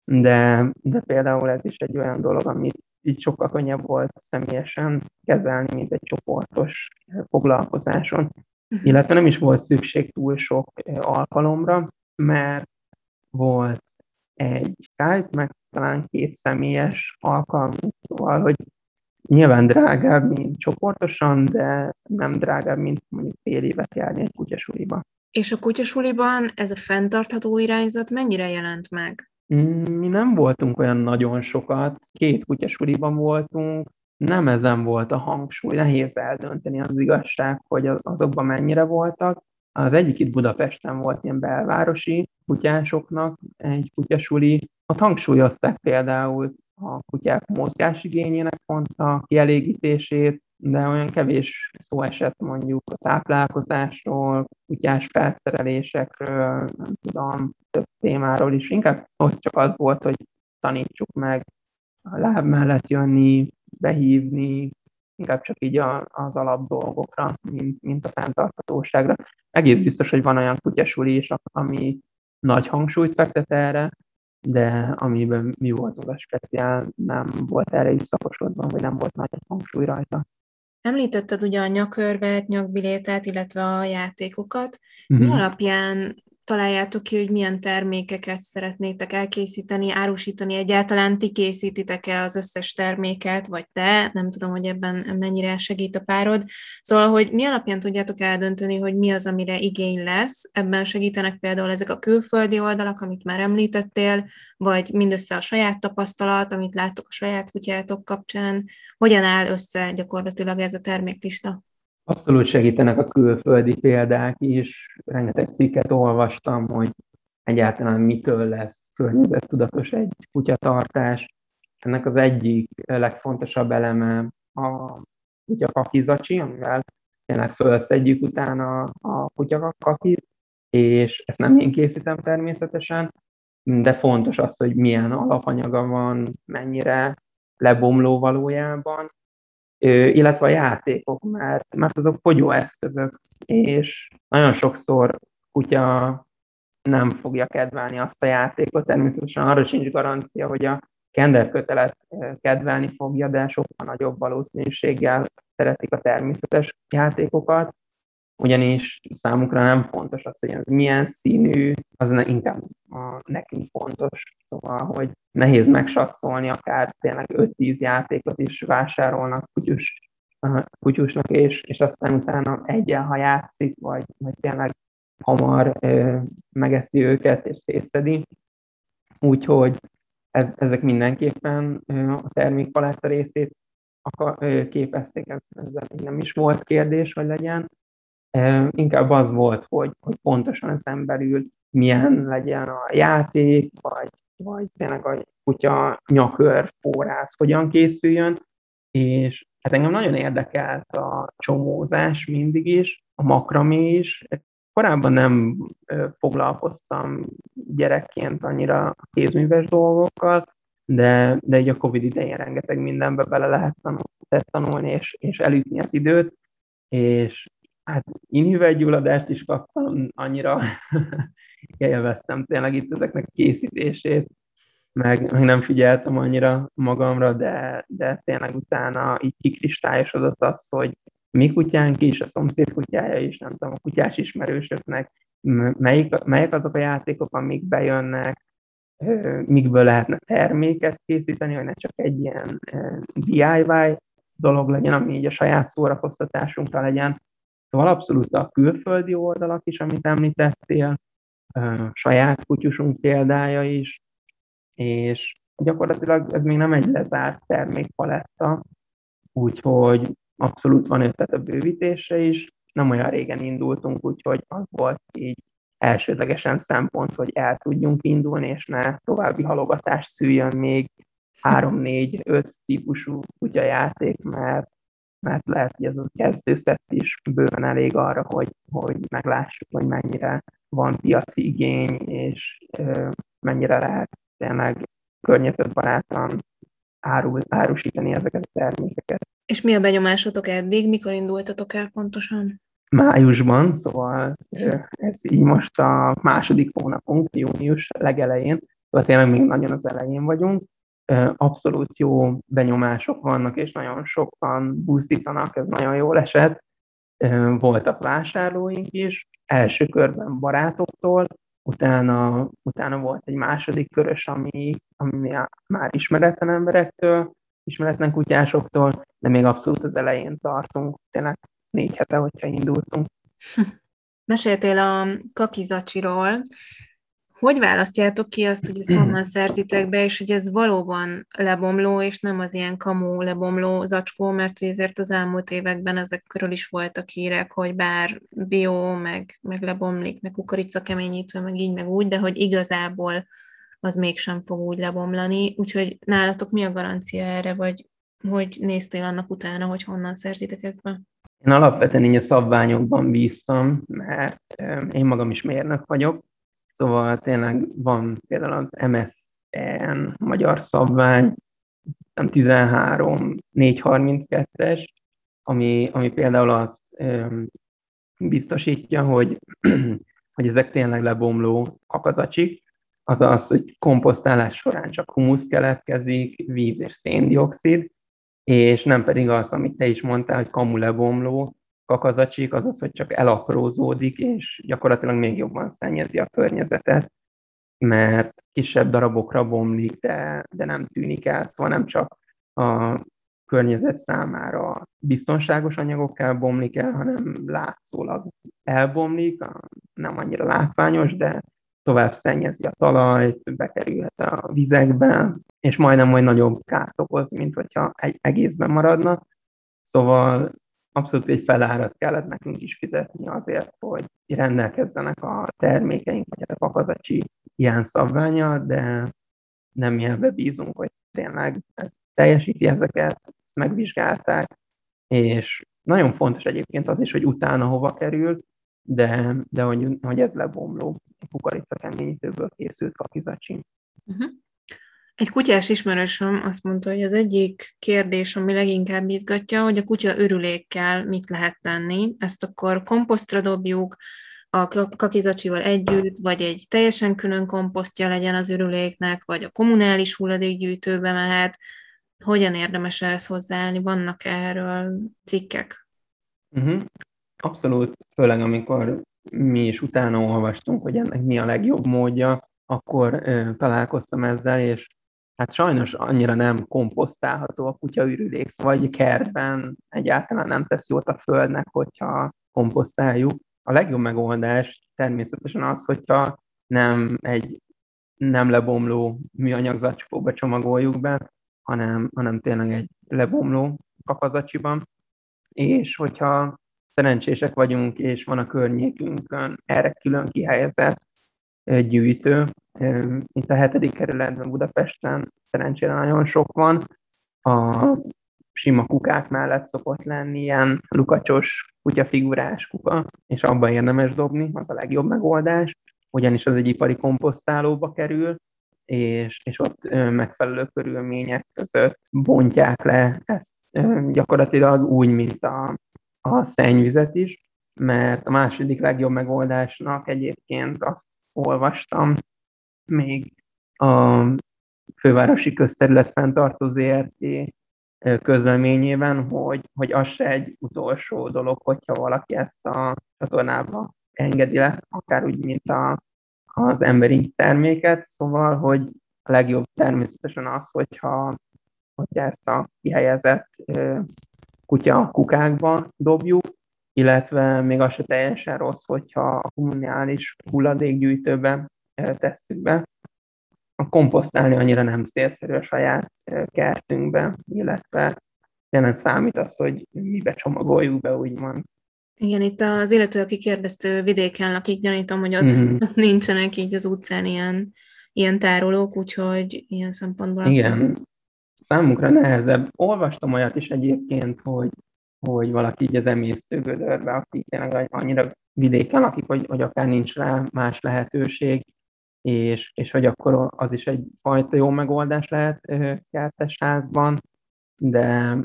de, de például ez is egy olyan dolog, amit így sokkal könnyebb volt személyesen kezelni, mint egy csoportos foglalkozáson. Uh-huh. Illetve nem is volt szükség túl sok alkalomra, mert volt egy Skype, meg talán két személyes alkalmunk, szóval, hogy nyilván drágább, mint csoportosan, de nem drágább, mint mondjuk fél évet járni egy kutyasuliba. És a kutyasuliban ez a fenntartható irányzat mennyire jelent meg? Mi nem voltunk olyan nagyon sokat, két kutyasuliban voltunk, nem ezen volt a hangsúly, nehéz eldönteni az igazság, hogy azokban mennyire voltak. Az egyik itt Budapesten volt ilyen belvárosi kutyásoknak egy kutyasuli, ott hangsúlyozták például a kutyák mozgásigényének pont a kielégítését, de olyan kevés szó esett mondjuk a táplálkozásról, kutyás felszerelésekről, nem tudom, több témáról is. Inkább ott csak az volt, hogy tanítsuk meg a láb mellett jönni, behívni, inkább csak így az alap dolgokra, mint, mint a fenntarthatóságra. Egész biztos, hogy van olyan kutyasuli is, ami nagy hangsúlyt fektet erre, de amiben mi voltunk a speciál, nem volt erre is szakosodva, vagy nem volt nagy hangsúly rajta. Említetted ugye a nyakörvet, nyakbilétát, illetve a játékokat. Uh-huh. Mi alapján találjátok ki, hogy milyen termékeket szeretnétek elkészíteni, árusítani, egyáltalán ti készítitek-e az összes terméket, vagy te, nem tudom, hogy ebben mennyire segít a párod. Szóval, hogy mi alapján tudjátok eldönteni, hogy mi az, amire igény lesz. Ebben segítenek például ezek a külföldi oldalak, amit már említettél, vagy mindössze a saját tapasztalat, amit láttok a saját kutyátok kapcsán. Hogyan áll össze gyakorlatilag ez a terméklista? Abszolút segítenek a külföldi példák is. Rengeteg cikket olvastam, hogy egyáltalán mitől lesz környezettudatos egy kutyatartás. Ennek az egyik legfontosabb eleme a kutyakakizacsi, amivel tényleg felszedjük utána a kutyakakit, és ezt nem én készítem természetesen, de fontos az, hogy milyen alapanyaga van, mennyire lebomló valójában, illetve a játékok, mert, mert azok fogyóeszközök, és nagyon sokszor kutya nem fogja kedvelni azt a játékot, természetesen arra sincs garancia, hogy a kenderkötelet kedvelni fogja, de sokkal nagyobb valószínűséggel szeretik a természetes játékokat, ugyanis számukra nem fontos az, hogy milyen színű, az inkább a, nekünk fontos. Szóval, hogy nehéz megsatszolni, akár tényleg 5-10 játékot is vásárolnak kutyus, kutyusnak, és, és aztán utána egyen, ha játszik, vagy, vagy tényleg hamar ö, megeszi őket és szétszedi. Úgyhogy ez, ezek mindenképpen ö, a termékpaletta részét akar, ö, képezték, ez, ezzel nem is volt kérdés, hogy legyen. Inkább az volt, hogy, hogy pontosan ezen belül milyen legyen a játék, vagy, vagy tényleg a kutya nyakör forrász hogyan készüljön, és hát engem nagyon érdekelt a csomózás mindig is, a makramé is. Korábban nem foglalkoztam gyerekként annyira kézműves dolgokkal, de, de így a Covid idején rengeteg mindenbe bele lehet tanulni, és, és elütni az időt, és Hát inhüvelygyulladást is kaptam, annyira. Élveztem tényleg itt ezeknek készítését, meg, meg nem figyeltem annyira magamra, de, de tényleg utána így kikristályosodott az, hogy mi kutyánk is, a szomszéd kutyája is, nem tudom, a kutyás ismerősöknek, melyik, melyek azok a játékok, amik bejönnek, mikből lehetne terméket készíteni, hogy ne csak egy ilyen DIY dolog legyen, ami így a saját szórakoztatásunkra legyen, Szóval abszolút a külföldi oldalak is, amit említettél, saját kutyusunk példája is, és gyakorlatilag ez még nem egy lezárt termékpaletta, úgyhogy abszolút van ötlet a bővítése is. Nem olyan régen indultunk, úgyhogy az volt így elsődlegesen szempont, hogy el tudjunk indulni, és ne további halogatás szüljön még 3-4-5 típusú kutyajáték, mert mert lehet, hogy ez a kezdőszett is bőven elég arra, hogy, hogy meglássuk, hogy mennyire van piaci igény, és mennyire lehet tényleg környezetbarátan árul, árusítani ezeket a termékeket. És mi a benyomásotok eddig? Mikor indultatok el pontosan? Májusban, szóval ez így most a második hónapunk, június legelején, szóval tényleg még nagyon az elején vagyunk. Abszolút jó benyomások vannak, és nagyon sokan buzdítanak, ez nagyon jól esett. Voltak vásárlóink is, első körben barátoktól, utána, utána volt egy második körös, ami, ami már ismeretlen emberektől, ismeretlen kutyásoktól, de még abszolút az elején tartunk, tényleg négy hete, hogyha indultunk. Meséltél a kakizacsiról. Hogy választjátok ki azt, hogy ezt honnan szerzitek be, és hogy ez valóban lebomló, és nem az ilyen kamó lebomló zacskó, mert ezért az elmúlt években ezek körül is voltak hírek, hogy bár bio, meg, meg lebomlik, meg kukorica keményítő, meg így, meg úgy, de hogy igazából az mégsem fog úgy lebomlani. Úgyhogy nálatok mi a garancia erre, vagy hogy néztél annak utána, hogy honnan szerzitek ezt be? Én alapvetően így a szabványokban bíztam, mert én magam is mérnök vagyok, szóval tényleg van például az MSN magyar szabvány, 13 432-es, ami, ami például azt biztosítja, hogy, hogy ezek tényleg lebomló kakazacsik, azaz, hogy komposztálás során csak humusz keletkezik, víz és széndiokszid, és nem pedig az, amit te is mondtál, hogy kamu lebomló, kakazacsik, azaz, hogy csak elaprózódik, és gyakorlatilag még jobban szennyezi a környezetet, mert kisebb darabokra bomlik, de, de nem tűnik el, szóval nem csak a környezet számára biztonságos anyagokká bomlik el, hanem látszólag elbomlik, nem annyira látványos, de tovább szennyezi a talajt, bekerülhet a vizekbe, és majdnem majd nagyobb kárt okoz, mint hogyha egy egészben maradna. Szóval abszolút egy felárat kellett nekünk is fizetni azért, hogy rendelkezzenek a termékeink, vagy a pakazacsi ilyen szabványa, de nem ilyenbe bízunk, hogy tényleg ez teljesíti ezeket, ezt megvizsgálták, és nagyon fontos egyébként az is, hogy utána hova kerül, de, de hogy, hogy ez lebomló kukorica keményítőből készült kakizacsi. Uh-huh. Egy kutyás ismerősöm azt mondta, hogy az egyik kérdés, ami leginkább izgatja, hogy a kutya örülékkel mit lehet tenni. Ezt akkor komposztra dobjuk, a kakizacsival együtt, vagy egy teljesen külön komposztja legyen az örüléknek, vagy a kommunális hulladékgyűjtőbe mehet. Hogyan érdemes ehhez hozzáállni? Vannak erről cikkek? Uh-huh. Abszolút, főleg amikor mi is utána olvastunk, hogy ennek mi a legjobb módja, akkor ö, találkoztam ezzel, és hát sajnos annyira nem komposztálható a kutyaürülék, szóval egy kertben egyáltalán nem tesz jót a földnek, hogyha komposztáljuk. A legjobb megoldás természetesen az, hogyha nem egy nem lebomló műanyag zacskóba csomagoljuk be, hanem, hanem tényleg egy lebomló kakazacsiban, és hogyha szerencsések vagyunk, és van a környékünkön erre külön kihelyezett gyűjtő. Itt a hetedik kerületben Budapesten szerencsére nagyon sok van. A sima kukák mellett szokott lenni ilyen lukacsos kutyafigurás kuka, és abba érdemes dobni, az a legjobb megoldás, ugyanis az egy ipari komposztálóba kerül, és, és ott megfelelő körülmények között bontják le ezt gyakorlatilag úgy, mint a a szennyvizet is, mert a második legjobb megoldásnak egyébként azt olvastam még a fővárosi közterület fenntartó ZRT közleményében, hogy, hogy az se egy utolsó dolog, hogyha valaki ezt a csatornába engedi le, akár úgy, mint a, az emberi terméket, szóval, hogy a legjobb természetesen az, hogyha, hogyha ezt a kihelyezett kutya kukákba dobjuk, illetve még az se teljesen rossz, hogyha a kommunális hulladékgyűjtőbe tesszük be. A komposztálni annyira nem szélszerű a saját kertünkbe, illetve tényleg számít az, hogy mibe csomagoljuk be, úgymond. Igen, itt az illető, aki kérdezte, vidéken lakik, gyanítom, hogy ott mm-hmm. nincsenek így az utcán ilyen, ilyen tárolók, úgyhogy ilyen szempontból... Igen, számunkra nehezebb. Olvastam olyat is egyébként, hogy, hogy valaki így az emésztőgödörbe, aki tényleg annyira vidéken lakik, hogy, hogy akár nincs rá más lehetőség, és, és hogy akkor az is egy fajta jó megoldás lehet kertes házban, de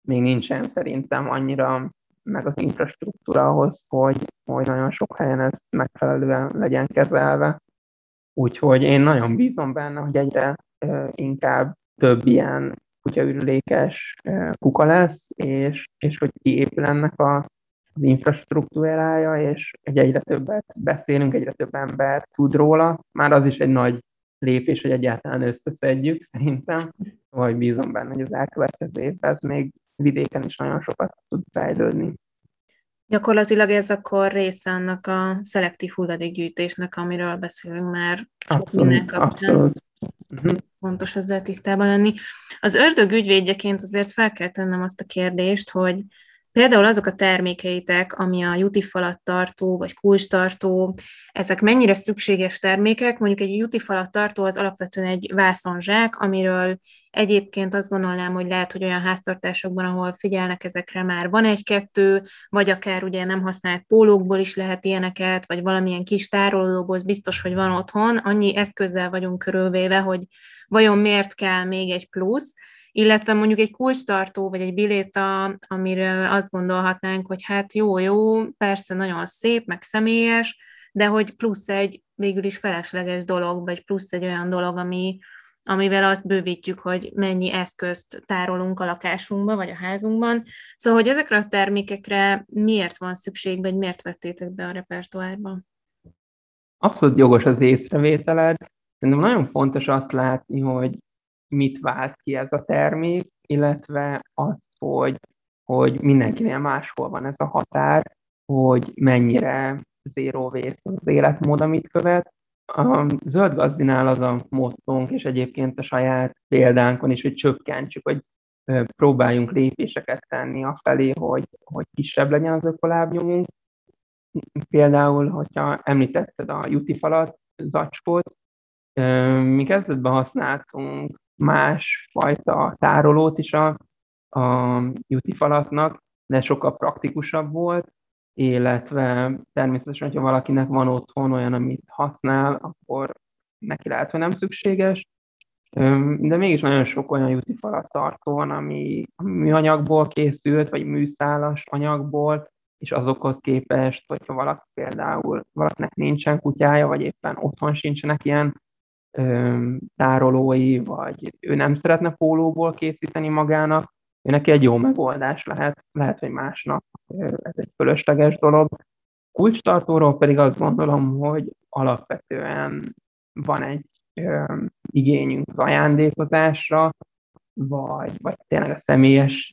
még nincsen szerintem annyira meg az infrastruktúra ahhoz, hogy, hogy nagyon sok helyen ez megfelelően legyen kezelve. Úgyhogy én nagyon bízom benne, hogy egyre inkább több ilyen kutyaürülékes kuka lesz, és, és hogy kiépül ennek a, az infrastruktúrája, és egy egyre többet beszélünk, egyre több ember tud róla. Már az is egy nagy lépés, hogy egyáltalán összeszedjük, szerintem, vagy bízom benne, hogy az elkövetkező évben ez még vidéken is nagyon sokat tud fejlődni. Gyakorlatilag ez akkor része annak a szelektív hulladékgyűjtésnek, amiről beszélünk már abszolút. Abszolút. Uh-huh. Fontos ezzel tisztában lenni. Az ördög ügyvédjeként azért fel kell tennem azt a kérdést, hogy Például azok a termékeitek, ami a jutifalat tartó, vagy kulcstartó, ezek mennyire szükséges termékek? Mondjuk egy jutifalat tartó az alapvetően egy vászonzsák, amiről egyébként azt gondolnám, hogy lehet, hogy olyan háztartásokban, ahol figyelnek ezekre már van egy-kettő, vagy akár ugye nem használt pólókból is lehet ilyeneket, vagy valamilyen kis tárolóból biztos, hogy van otthon. Annyi eszközzel vagyunk körülvéve, hogy vajon miért kell még egy plusz, illetve mondjuk egy kulcstartó, vagy egy biléta, amire azt gondolhatnánk, hogy hát jó, jó, persze nagyon szép, meg személyes, de hogy plusz egy végül is felesleges dolog, vagy plusz egy olyan dolog, ami, amivel azt bővítjük, hogy mennyi eszközt tárolunk a lakásunkban, vagy a házunkban. Szóval, hogy ezekre a termékekre miért van szükség, vagy miért vettétek be a repertoárba? Abszolút jogos az észrevételed. Szerintem nagyon fontos azt látni, hogy mit vált ki ez a termék, illetve az, hogy, hogy mindenkinél máshol van ez a határ, hogy mennyire zero waste az életmód, amit követ. A zöld gazdinál az a mottónk, és egyébként a saját példánkon is, hogy csökkentsük, hogy próbáljunk lépéseket tenni a felé, hogy, hogy kisebb legyen az ökolábnyomunk. Például, hogyha említetted a jutifalat, zacskót, mi kezdetben használtunk másfajta tárolót is a, a falatnak, de sokkal praktikusabb volt, illetve természetesen, hogyha valakinek van otthon olyan, amit használ, akkor neki lehet, hogy nem szükséges, de mégis nagyon sok olyan falat tartó van, ami, ami műanyagból készült, vagy műszálas anyagból, és azokhoz képest, hogyha valaki például valakinek nincsen kutyája, vagy éppen otthon sincsenek ilyen tárolói, vagy ő nem szeretne pólóból készíteni magának, ő neki egy jó megoldás lehet, lehet, hogy másnak ez egy fölösleges dolog. Kulcstartóról pedig azt gondolom, hogy alapvetően van egy igényünk az ajándékozásra, vagy, vagy tényleg a személyes,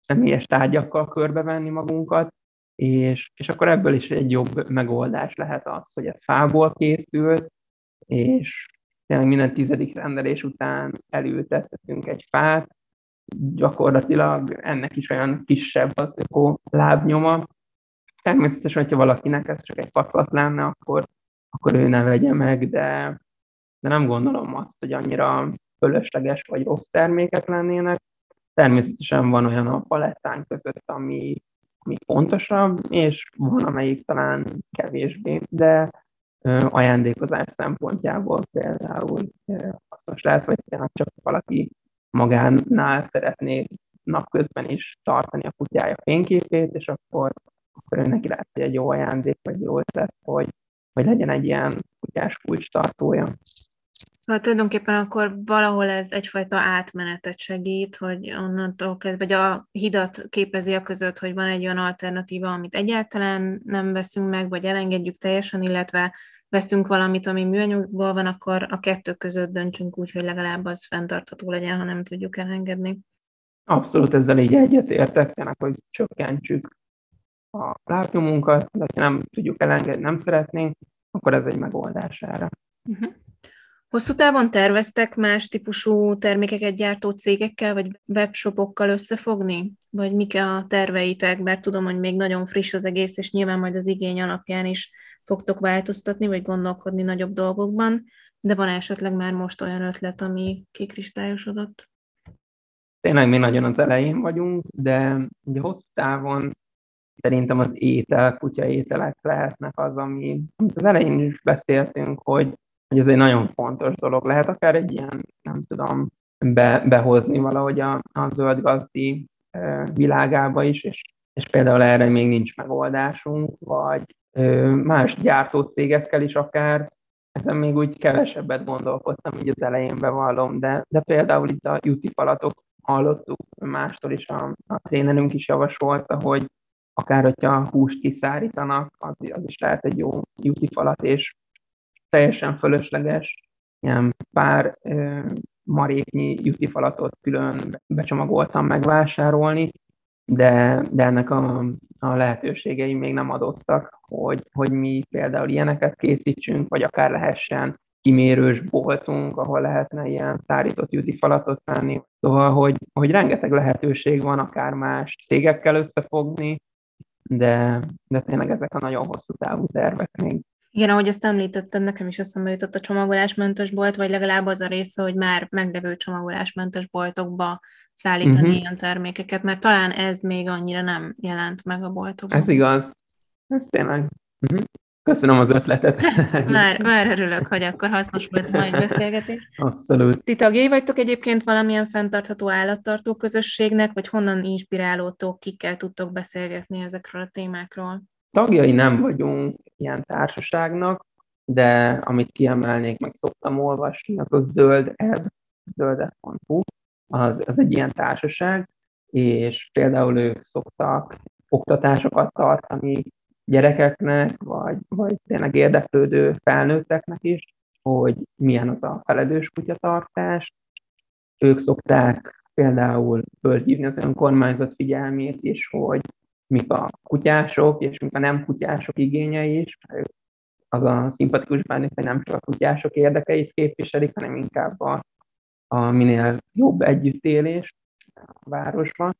személyes tárgyakkal körbevenni magunkat, és, és akkor ebből is egy jobb megoldás lehet az, hogy ez fából készült, és tényleg minden tizedik rendelés után elültethetünk egy fát, gyakorlatilag ennek is olyan kisebb az öko lábnyoma. Természetesen, hogyha valakinek ez csak egy pacat lenne, akkor, akkor ő ne vegye meg, de, de nem gondolom azt, hogy annyira fölösleges vagy rossz termékek lennének. Természetesen van olyan a palettán között, ami, ami fontosabb, és van, amelyik talán kevésbé, de ajándékozás szempontjából például hasznos lehet, vagy tényleg csak valaki magánál szeretné napközben is tartani a kutyája fényképét, és akkor, akkor neki lehet, egy jó ajándék, vagy jó ötlet, hogy, hogy legyen egy ilyen kutyás kulcs tartója. Hát tulajdonképpen akkor valahol ez egyfajta átmenetet segít, hogy onnantól kezdve, vagy a hidat képezi a között, hogy van egy olyan alternatíva, amit egyáltalán nem veszünk meg, vagy elengedjük teljesen, illetve veszünk valamit, ami műanyagból van, akkor a kettő között döntsünk úgy, hogy legalább az fenntartható legyen, ha nem tudjuk elengedni. Abszolút ezzel így egyetértek, tényleg, hogy csökkentsük a lábnyomunkat, de ha nem tudjuk elengedni, nem szeretnénk, akkor ez egy megoldás erre. Uh-huh. Hosszú távon terveztek más típusú termékeket gyártó cégekkel, vagy webshopokkal összefogni? Vagy mik a terveitek? Mert tudom, hogy még nagyon friss az egész, és nyilván majd az igény alapján is fogtok változtatni, vagy gondolkodni nagyobb dolgokban, de van esetleg már most olyan ötlet, ami kikristályosodott? Tényleg mi nagyon az elején vagyunk, de ugye hosszú távon szerintem az étel, kutya ételek lehetnek az, ami, az elején is beszéltünk, hogy, hogy ez egy nagyon fontos dolog. Lehet akár egy ilyen, nem tudom, be, behozni valahogy a, a zöld gazdi világába is, és, és például erre még nincs megoldásunk, vagy más gyártócégekkel is akár, ezen még úgy kevesebbet gondolkodtam, így az elején bevallom, de, de például itt a juti falatok hallottuk mástól is, a, a trénerünk is javasolta, hogy akár hogyha húst kiszárítanak, az, az is lehet egy jó juti falat, és teljesen fölösleges ilyen pár ö, maréknyi juti falatot külön becsomagoltam megvásárolni, de, de ennek a, a lehetőségei még nem adottak, hogy, hogy mi például ilyeneket készítsünk, vagy akár lehessen kimérős boltunk, ahol lehetne ilyen szárított juti falatot venni. Szóval, hogy, hogy rengeteg lehetőség van akár más cégekkel összefogni, de, de tényleg ezek a nagyon hosszú távú tervek még. Igen, ahogy azt említetted, nekem is eszembe jutott a csomagolásmentes bolt, vagy legalább az a része, hogy már meglevő csomagolásmentes boltokba szállítani uh-huh. ilyen termékeket, mert talán ez még annyira nem jelent meg a boltokban. Ez igaz. Ez tényleg. Uh-huh. Köszönöm az ötletet. már, már örülök, hogy akkor hasznos volt majd beszélgetés. Abszolút. Ti tagjai vagytok egyébként valamilyen fenntartható állattartó közösségnek, vagy honnan inspirálótok, kikkel tudtok beszélgetni ezekről a témákról? Tagjai nem vagyunk ilyen társaságnak, de amit kiemelnék, meg szoktam olvasni, az a zöld ebb, zöldet.hu, az, az egy ilyen társaság, és például ők szoktak oktatásokat tartani gyerekeknek, vagy, vagy tényleg érdeklődő felnőtteknek is, hogy milyen az a feledős kutyatartás. Ők szokták például fölhívni az önkormányzat figyelmét is, hogy mik a kutyások, és mik a nem kutyások igényei is. Az a szimpatikus bennük, hogy nem csak a kutyások érdekeit képviselik, hanem inkább a, a minél jobb együttélés a városban,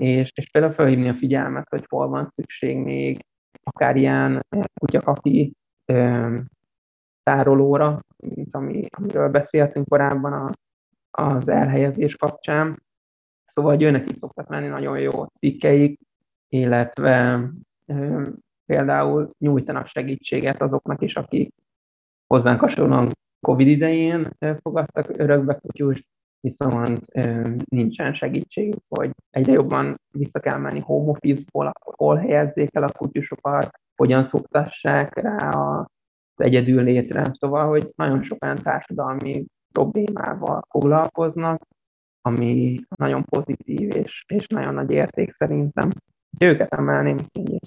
és, és például felhívni a figyelmet, hogy hol van szükség még akár ilyen kutyakaki tárolóra, mint ami, amiről beszéltünk korábban a, az elhelyezés kapcsán. Szóval, hogy őnek is szoktak lenni nagyon jó cikkeik, illetve például nyújtanak segítséget azoknak is, akik hozzánk hasonlóan Covid idején fogadtak örökbe kutyust, viszont nincsen segítségük, hogy egyre jobban vissza kell menni home office-ból, hol helyezzék el a kutyusokat, hogyan szoktassák rá az egyedül létre. Szóval, hogy nagyon sok olyan társadalmi problémával foglalkoznak, ami nagyon pozitív és, és nagyon nagy érték szerintem. Őket emelném ki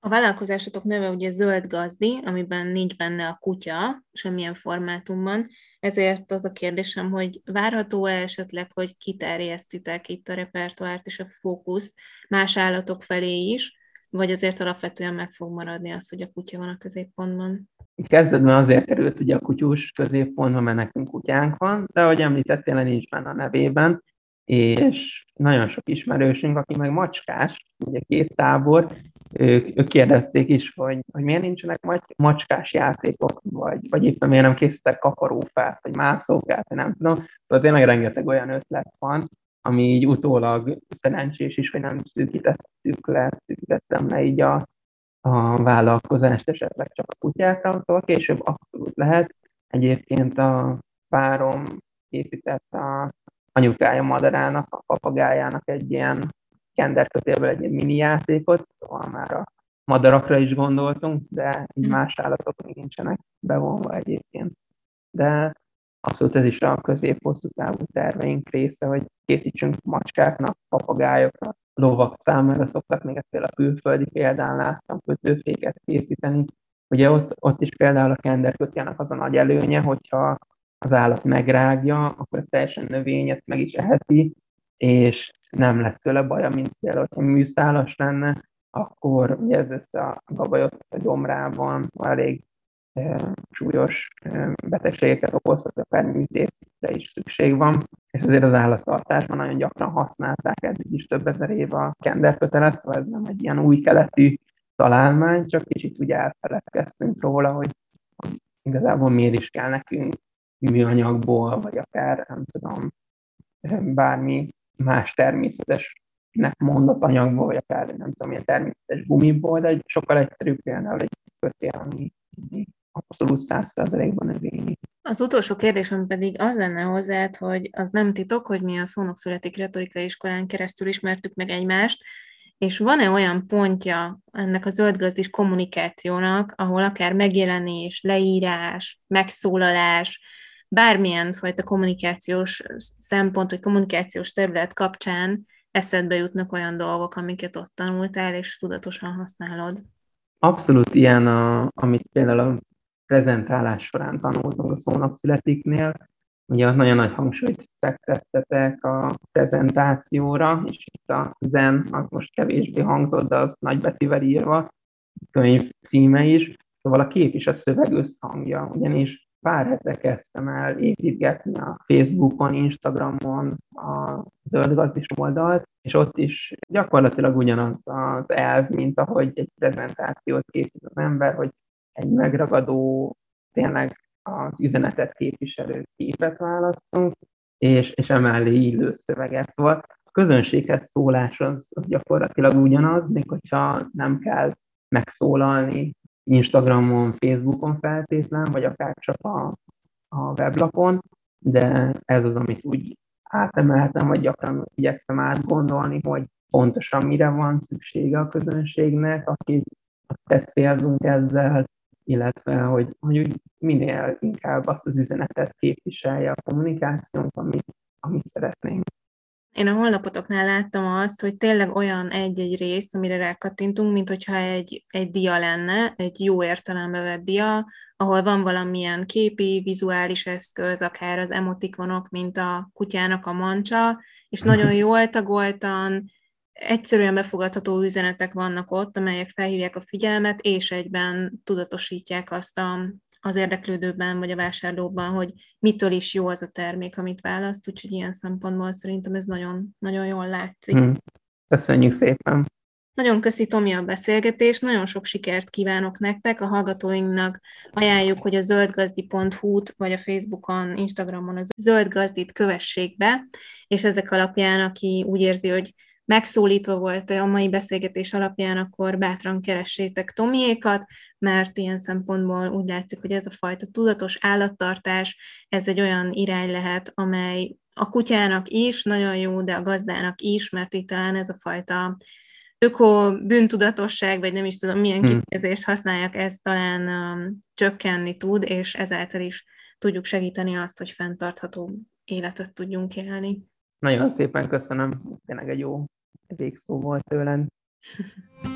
A vállalkozásotok neve ugye zöld gazdi, amiben nincs benne a kutya semmilyen formátumban, ezért az a kérdésem, hogy várható-e esetleg, hogy kiterjesztitek itt a repertoárt és a fókuszt más állatok felé is, vagy azért alapvetően meg fog maradni az, hogy a kutya van a középpontban? Kezdetben azért került ugye a kutyus középpontban, mert nekünk kutyánk van, de ahogy említettél, nincs benne a nevében, és nagyon sok ismerősünk, aki meg macskás, ugye két tábor, ők, ők kérdezték is, hogy, hogy miért nincsenek macskás játékok, vagy, vagy éppen miért nem készítek kaparófát, vagy mászókát, nem tudom. Tehát tényleg rengeteg olyan ötlet van, ami így utólag szerencsés is, hogy nem szűkítettük le, szűkítettem le így a, a vállalkozást esetleg csak a kutyákra, szóval később abszolút lehet. Egyébként a párom készített a anyukája madarának, a papagájának egy ilyen kenderkötélből egy ilyen mini játékot, szóval már a madarakra is gondoltunk, de így mhm. más állatok még nincsenek bevonva egyébként. De abszolút ez is a közép-hosszú távú terveink része, hogy készítsünk macskáknak, papagájoknak, lovak számára szoktak még ezt a külföldi példán láttam kötőféket készíteni. Ugye ott, ott is például a kenderkötjának az a nagy előnye, hogyha az állat megrágja, akkor ez teljesen növény, ezt meg is eheti, és nem lesz tőle baja, mint például, hogyha műszálas lenne, akkor ugye ez össze a gabajot a gyomrában elég e, súlyos e, betegségeket okozhat, akár műtétre is szükség van, és azért az állattartásban nagyon gyakran használták eddig is több ezer éve a kenderkötelet, szóval ez nem egy ilyen új keletű találmány, csak kicsit úgy elfeledkeztünk róla, hogy igazából miért is kell nekünk műanyagból, vagy akár, nem tudom, bármi más természetesnek mondott anyagból, vagy akár nem tudom, milyen természetes gumiból, de egy sokkal egyszerűbb például egy kötél, ami abszolút száz százalékban növényi. Az utolsó kérdésem pedig az lenne hozzád, hogy az nem titok, hogy mi a Szónok Születik Retorikai Iskolán keresztül ismertük meg egymást, és van-e olyan pontja ennek a zöldgazdis kommunikációnak, ahol akár megjelenés, leírás, megszólalás, bármilyen fajta kommunikációs szempont, vagy kommunikációs terület kapcsán eszedbe jutnak olyan dolgok, amiket ott tanultál, és tudatosan használod? Abszolút ilyen, a, amit például a prezentálás során tanultunk a szónak születiknél, ugye nagyon nagy hangsúlyt fektettetek a prezentációra, és itt a zen, az most kevésbé hangzott, de az nagybetűvel írva, könyv címe is, szóval a kép is a szöveg összhangja, ugyanis pár hete kezdtem el építgetni a Facebookon, Instagramon a zöldgazdis oldalt, és ott is gyakorlatilag ugyanaz az elv, mint ahogy egy prezentációt készít az ember, hogy egy megragadó, tényleg az üzenetet képviselő képet választunk, és, és emellé illő szöveget. Szóval a közönséghez szólás az, az gyakorlatilag ugyanaz, még hogyha nem kell megszólalni Instagramon, Facebookon feltétlen, vagy akár csak a, a weblapon, de ez az, amit úgy átemeltem, vagy gyakran igyekszem átgondolni, hogy pontosan mire van szüksége a közönségnek, akit te célzunk ezzel, illetve hogy, hogy minél inkább azt az üzenetet képviselje a kommunikációnk, amit, amit szeretnénk. Én a honlapotoknál láttam azt, hogy tényleg olyan egy-egy részt, amire rákattintunk, mint hogyha egy, egy dia lenne, egy jó értelembe vett dia, ahol van valamilyen képi, vizuális eszköz, akár az emotikonok, mint a kutyának a mancsa, és nagyon jól tagoltan, egyszerűen befogadható üzenetek vannak ott, amelyek felhívják a figyelmet, és egyben tudatosítják azt a, az érdeklődőben vagy a vásárlóban, hogy mitől is jó az a termék, amit választ, úgyhogy ilyen szempontból szerintem ez nagyon, nagyon jól látszik. Hmm. Köszönjük szépen! Nagyon köszi Tomi a beszélgetést, nagyon sok sikert kívánok nektek, a hallgatóinknak ajánljuk, hogy a zöldgazdi.hu-t vagy a Facebookon, Instagramon a zöldgazdit kövessék be, és ezek alapján, aki úgy érzi, hogy megszólítva volt a mai beszélgetés alapján, akkor bátran keressétek Tomiékat, mert ilyen szempontból úgy látszik, hogy ez a fajta tudatos állattartás, ez egy olyan irány lehet, amely a kutyának is nagyon jó, de a gazdának is, mert itt talán ez a fajta öko bűntudatosság, vagy nem is tudom, milyen hmm. kifejezést használják, ez talán um, csökkenni tud, és ezáltal is tudjuk segíteni azt, hogy fenntartható életet tudjunk élni. Nagyon szépen köszönöm, tényleg egy jó végszó volt tőlem.